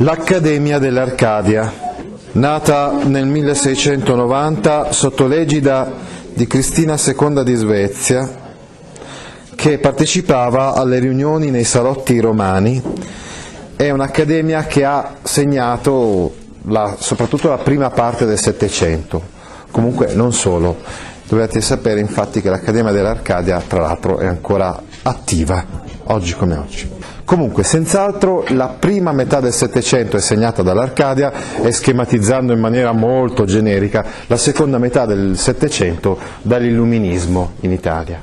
L'Accademia dell'Arcadia, nata nel 1690 sotto l'egida di Cristina II di Svezia, che partecipava alle riunioni nei salotti romani, è un'accademia che ha segnato la, soprattutto la prima parte del Settecento, comunque non solo. Dovete sapere infatti che l'Accademia dell'Arcadia tra l'altro è ancora attiva, oggi come oggi. Comunque, senz'altro la prima metà del Settecento è segnata dall'Arcadia e schematizzando in maniera molto generica la seconda metà del Settecento dall'Illuminismo in Italia.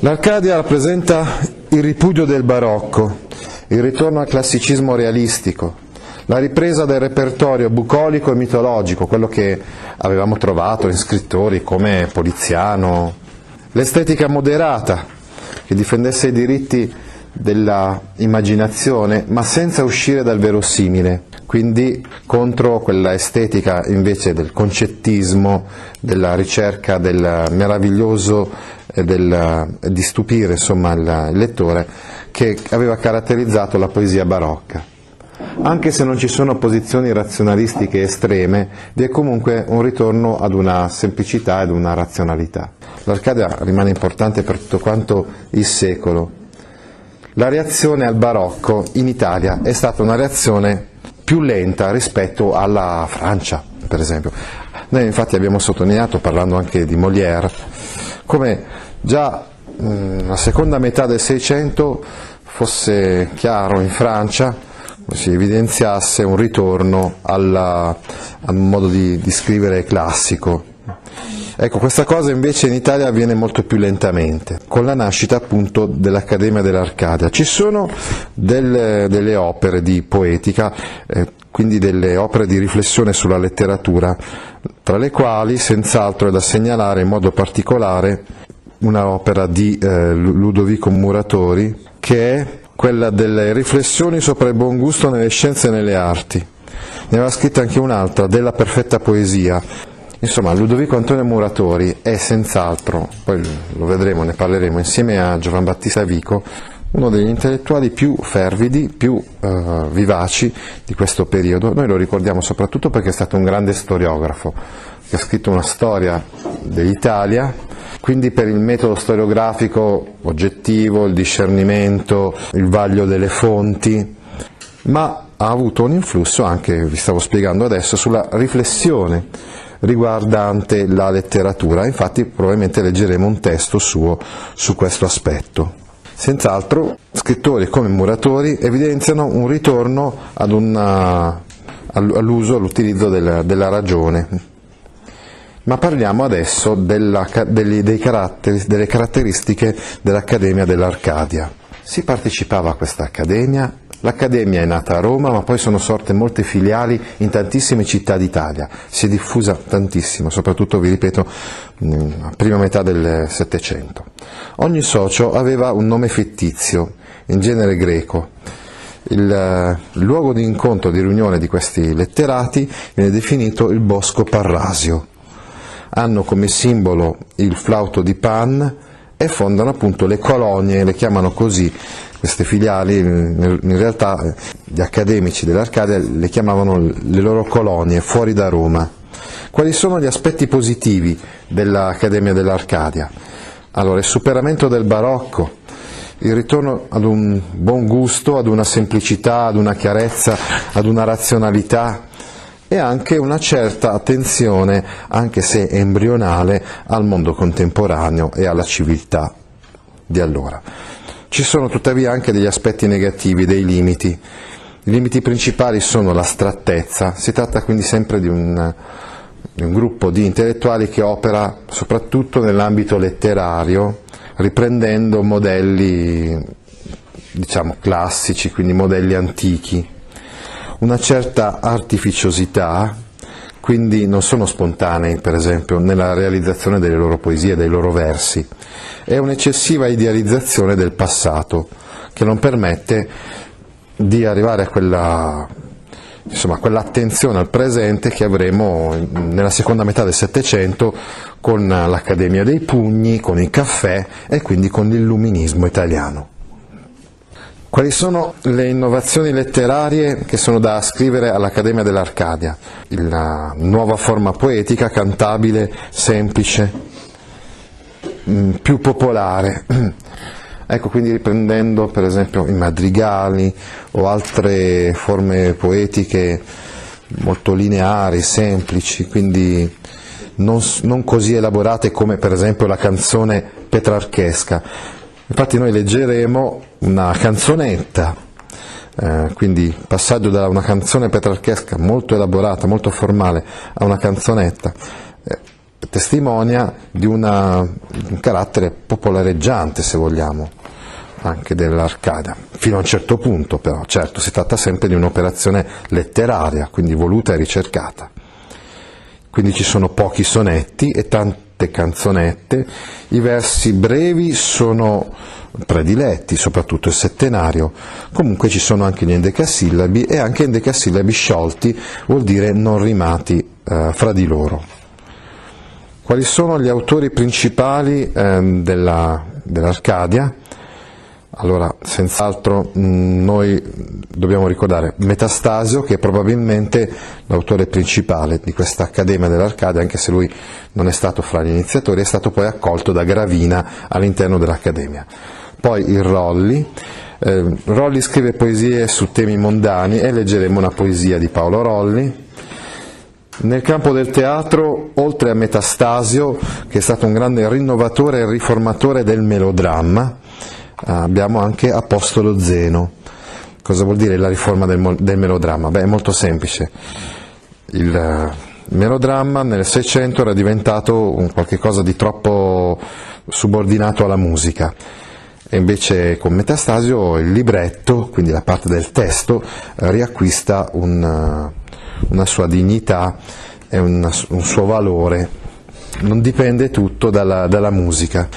L'Arcadia rappresenta il ripudio del barocco, il ritorno al classicismo realistico, la ripresa del repertorio bucolico e mitologico, quello che avevamo trovato in scrittori come Poliziano, l'estetica moderata, che difendesse i diritti della immaginazione, ma senza uscire dal verosimile, quindi contro quella estetica invece del concettismo, della ricerca del meraviglioso del, di stupire insomma, il lettore che aveva caratterizzato la poesia barocca. Anche se non ci sono posizioni razionalistiche estreme, vi è comunque un ritorno ad una semplicità ed una razionalità. L'Arcadia rimane importante per tutto quanto il secolo. La reazione al barocco in Italia è stata una reazione più lenta rispetto alla Francia, per esempio. Noi infatti abbiamo sottolineato, parlando anche di Molière, come già nella seconda metà del Seicento fosse chiaro in Francia, si evidenziasse un ritorno al modo di, di scrivere classico. Ecco, questa cosa invece in Italia avviene molto più lentamente, con la nascita appunto dell'Accademia dell'Arcadia. Ci sono delle, delle opere di poetica, eh, quindi delle opere di riflessione sulla letteratura, tra le quali senz'altro è da segnalare in modo particolare un'opera di eh, Ludovico Muratori, che è quella delle riflessioni sopra il buon gusto nelle scienze e nelle arti. Ne aveva scritta anche un'altra, della perfetta poesia. Insomma, Ludovico Antonio Muratori è senz'altro, poi lo vedremo, ne parleremo insieme a Giovan Battista Vico, uno degli intellettuali più fervidi, più eh, vivaci di questo periodo. Noi lo ricordiamo soprattutto perché è stato un grande storiografo, che ha scritto una storia dell'Italia, quindi per il metodo storiografico oggettivo, il discernimento, il vaglio delle fonti, ma ha avuto un influsso anche, vi stavo spiegando adesso, sulla riflessione riguardante la letteratura, infatti probabilmente leggeremo un testo suo su questo aspetto. Senz'altro scrittori come Muratori evidenziano un ritorno ad una, all'uso, all'utilizzo della, della ragione, ma parliamo adesso della, degli, delle caratteristiche dell'Accademia dell'Arcadia. Si partecipava a questa accademia L'Accademia è nata a Roma, ma poi sono sorte molte filiali in tantissime città d'Italia, si è diffusa tantissimo, soprattutto, vi ripeto, nella prima metà del Settecento. Ogni socio aveva un nome fittizio, in genere greco. Il, eh, luogo di incontro, di riunione di questi letterati viene definito il Bosco Parrasio. Hanno come simbolo il flauto di Pan e fondano appunto le colonie, le chiamano così, queste filiali, in realtà gli accademici dell'Arcadia le chiamavano le loro colonie fuori da Roma. Quali sono gli aspetti positivi dell'Accademia dell'Arcadia? Allora, il superamento del barocco, il ritorno ad un buon gusto, ad una semplicità, ad una chiarezza, ad una razionalità e anche una certa attenzione, anche se embrionale, al mondo contemporaneo e alla civiltà di allora. Ci sono tuttavia anche degli aspetti negativi, dei limiti. I limiti principali sono l'astrattezza, si tratta quindi sempre di un, di un gruppo di intellettuali che opera soprattutto nell'ambito letterario, riprendendo modelli diciamo classici, quindi modelli antichi, una certa artificiosità, quindi non sono spontanei, per esempio, nella realizzazione delle loro poesie, dei loro versi, è un'eccessiva idealizzazione del passato che non permette di arrivare a quella insomma, quell'attenzione al presente che avremo nella seconda metà del Settecento con l'Accademia dei Pugni, con il caffè e quindi con l'illuminismo italiano. Quali sono le innovazioni letterarie che sono da ascrivere all'Accademia dell'Arcadia? La nuova forma poetica, cantabile, semplice, mm, più popolare. Ecco, quindi riprendendo per esempio i madrigali o altre forme poetiche molto lineari, semplici, quindi non, non così elaborate come per esempio la canzone petrarchesca. Infatti noi leggeremo una canzonetta, eh, quindi passaggio da una canzone petrarchesca molto elaborata, molto formale, a una canzonetta. Eh, testimonia di una, un carattere popolareggiante, se vogliamo, anche dell'Arcadia, fino a un certo punto però, certo si tratta sempre di un'operazione letteraria, quindi voluta e ricercata. Quindi ci sono pochi sonetti e tante canzonette, i versi brevi sono prediletti, soprattutto il settenario, comunque ci sono anche gli endecasillabi e anche endecasillabi sciolti, vuol dire non rimati eh, fra di loro. Quali sono gli autori principali eh, della, dell'Arcadia? Allora, senz'altro noi dobbiamo ricordare Metastasio, che è probabilmente l'autore principale di questa Accademia dell'Arcadia, anche se lui non è stato fra gli iniziatori, è stato poi accolto da Gravina all'interno dell'Accademia. Poi il Rolli, eh, Rolli scrive poesie su temi mondani e leggeremo una poesia di Paolo Rolli, nel campo del teatro, oltre a Metastasio, che è stato un grande rinnovatore e riformatore del melodramma, abbiamo anche Apostolo Zeno. Cosa vuol dire la riforma del, del melodramma? Beh, è molto semplice. Il uh, melodramma nel Seicento era diventato qualcosa di troppo subordinato alla musica e invece con Metastasio il libretto, quindi la parte del testo, riacquista un, una sua dignità e una, un suo valore, non dipende tutto dalla, dalla musica.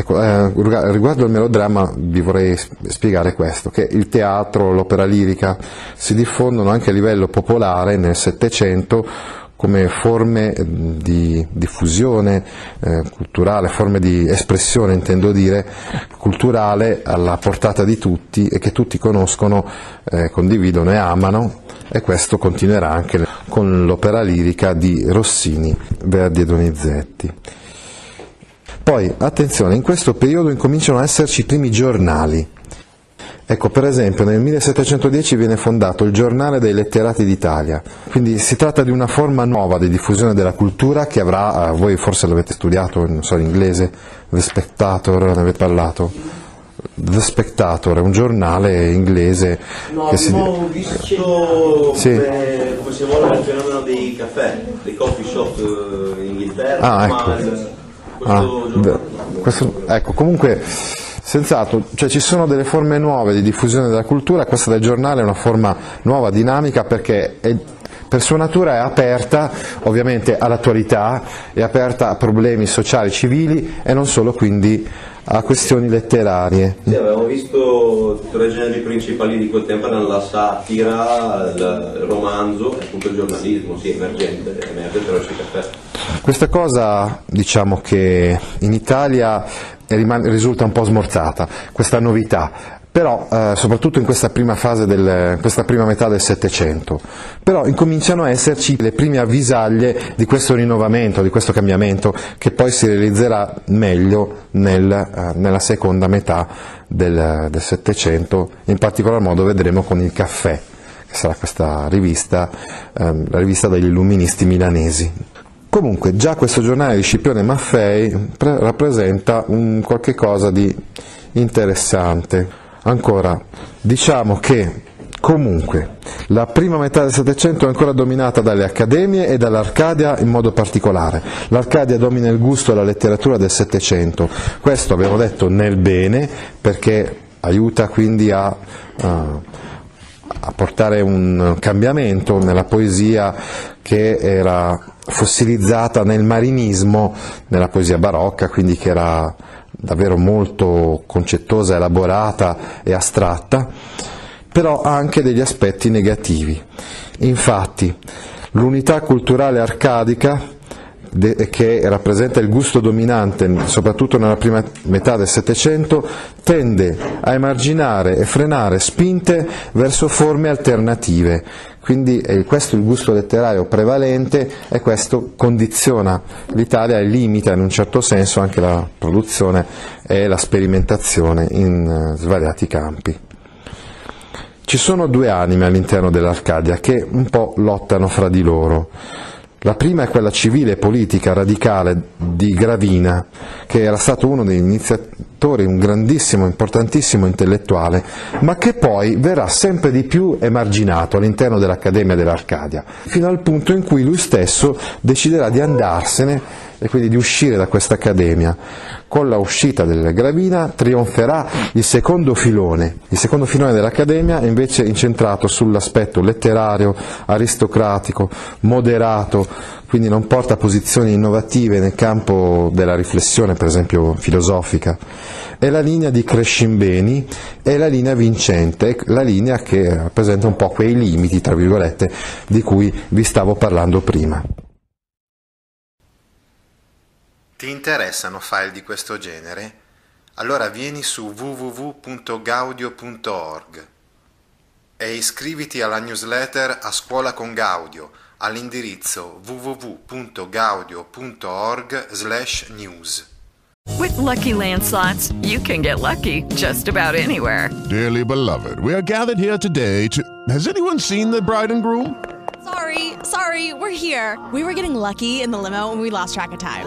Ecco, eh, riguardo al melodramma vi vorrei spiegare questo, che il teatro, l'opera lirica si diffondono anche a livello popolare nel Settecento come forme di diffusione eh, culturale, forme di espressione, intendo dire, culturale alla portata di tutti e che tutti conoscono, eh, condividono e amano e questo continuerà anche con l'opera lirica di Rossini, Verdi e Donizetti. Poi, attenzione, in questo periodo incominciano ad esserci i primi giornali. Ecco, per esempio, nel 1710 viene fondato il Giornale dei Letterati d'Italia, quindi si tratta di una forma nuova di diffusione della cultura che avrà, eh, voi forse l'avete studiato, non so, in inglese, The Spectator, ne avete parlato? The Spectator è un giornale inglese no, che abbiamo si... visto sì. come, come si vuole il fenomeno dei caffè, dei coffee shop eh, in Inghilterra, ah, ecco. Il, questo, ah, questo, ecco, comunque senz'altro, cioè ci sono delle forme nuove di diffusione della cultura, questa del giornale è una forma nuova, dinamica, perché è, per sua natura è aperta ovviamente all'attualità, è aperta a problemi sociali, civili e non solo quindi a questioni letterarie. Sì, avevamo visto tre generi principali di quel tempo erano la satira, il romanzo e appunto il giornalismo, sì, emergente, emerge attraverso il caffè. Questa cosa diciamo che in Italia risulta un po' smorzata, questa novità, però eh, soprattutto in questa prima fase, del, questa prima metà del Settecento, però incominciano a esserci le prime avvisaglie di questo rinnovamento, di questo cambiamento che poi si realizzerà meglio nel, eh, nella seconda metà del, del Settecento, in particolar modo vedremo con il caffè, che sarà questa rivista, eh, la rivista degli illuministi milanesi. Comunque già questo giornale di Scipione Maffei rappresenta un qualche cosa di interessante. Ancora, diciamo che comunque la prima metà del Settecento è ancora dominata dalle accademie e dall'Arcadia in modo particolare. L'Arcadia domina il gusto e la letteratura del Settecento, questo abbiamo detto nel bene perché aiuta quindi a, uh, a portare un cambiamento nella poesia che era fossilizzata nel marinismo, nella poesia barocca, quindi che era davvero molto concettosa, elaborata e astratta, però ha anche degli aspetti negativi. Infatti, l'unità culturale arcadica che rappresenta il gusto dominante soprattutto nella prima metà del Settecento, tende a emarginare e frenare spinte verso forme alternative. Quindi è questo il gusto letterario prevalente e questo condiziona l'Italia e limita in un certo senso anche la produzione e la sperimentazione in eh, svariati campi. Ci sono due anime all'interno dell'Arcadia che un po' lottano fra di loro. La prima è quella civile e politica radicale di Gravina, che era stato uno degli iniziatori, un grandissimo, importantissimo intellettuale, ma che poi verrà sempre di più emarginato all'interno dell'Accademia dell'Arcadia, fino al punto in cui lui stesso deciderà di andarsene e quindi di uscire da questa accademia. Con la uscita del Gravina trionferà il secondo filone. Il secondo filone dell'accademia è invece incentrato sull'aspetto letterario, aristocratico, moderato, quindi non porta posizioni innovative nel campo della riflessione, per esempio filosofica. È la linea di Crescimbeni, è la linea vincente, la linea che rappresenta un po' quei limiti, tra virgolette, di cui vi stavo parlando prima. Ti interessano file di questo genere? Allora vieni su www.gaudio.org e iscriviti alla newsletter A Scuola con Gaudio all'indirizzo www.gaudio.org/news. With lucky landslots, you can get lucky just about anywhere. Dearly beloved, we are gathered here today to. Has anyone seen the bride and groom? Sorry, sorry, we're here. We were getting lucky in the limo and we lost track of time.